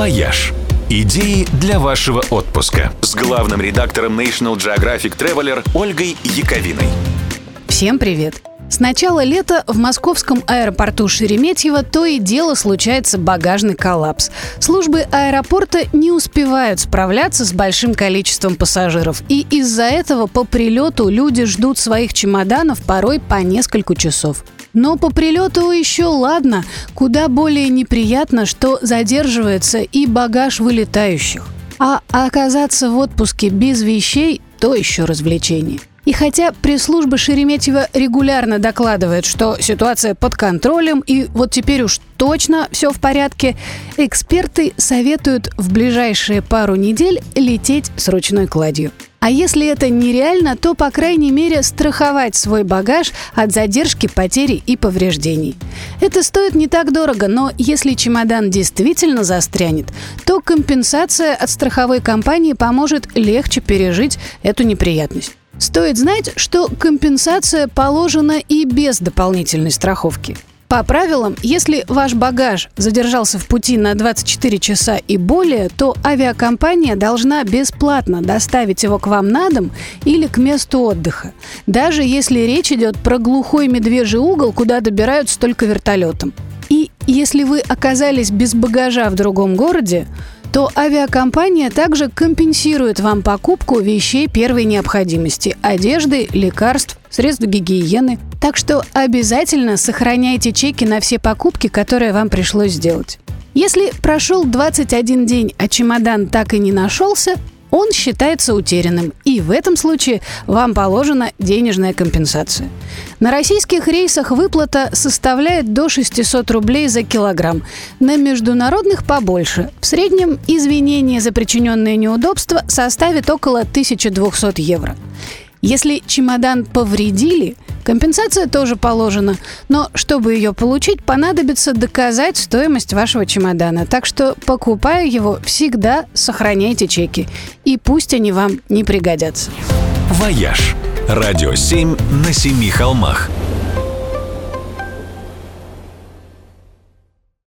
«Вояж». Идеи для вашего отпуска с главным редактором National Geographic Traveler Ольгой Яковиной. Всем привет! С начала лета в московском аэропорту Шереметьево то и дело случается багажный коллапс. Службы аэропорта не успевают справляться с большим количеством пассажиров. И из-за этого по прилету люди ждут своих чемоданов порой по несколько часов. Но по прилету еще ладно, куда более неприятно, что задерживается и багаж вылетающих. А оказаться в отпуске без вещей – то еще развлечение. И хотя пресс-служба Шереметьева регулярно докладывает, что ситуация под контролем и вот теперь уж точно все в порядке, эксперты советуют в ближайшие пару недель лететь с ручной кладью. А если это нереально, то, по крайней мере, страховать свой багаж от задержки, потери и повреждений. Это стоит не так дорого, но если чемодан действительно застрянет, то компенсация от страховой компании поможет легче пережить эту неприятность. Стоит знать, что компенсация положена и без дополнительной страховки. По правилам, если ваш багаж задержался в пути на 24 часа и более, то авиакомпания должна бесплатно доставить его к вам на дом или к месту отдыха, даже если речь идет про глухой медвежий угол, куда добираются только вертолетом. И если вы оказались без багажа в другом городе, то авиакомпания также компенсирует вам покупку вещей первой необходимости – одежды, лекарств, средств гигиены. Так что обязательно сохраняйте чеки на все покупки, которые вам пришлось сделать. Если прошел 21 день, а чемодан так и не нашелся, он считается утерянным, и в этом случае вам положена денежная компенсация. На российских рейсах выплата составляет до 600 рублей за килограмм, на международных побольше. В среднем извинение за причиненные неудобства составит около 1200 евро. Если чемодан повредили, компенсация тоже положена, но чтобы ее получить, понадобится доказать стоимость вашего чемодана. Так что, покупая его, всегда сохраняйте чеки, и пусть они вам не пригодятся. «Вояж» – радио 7 на семи холмах –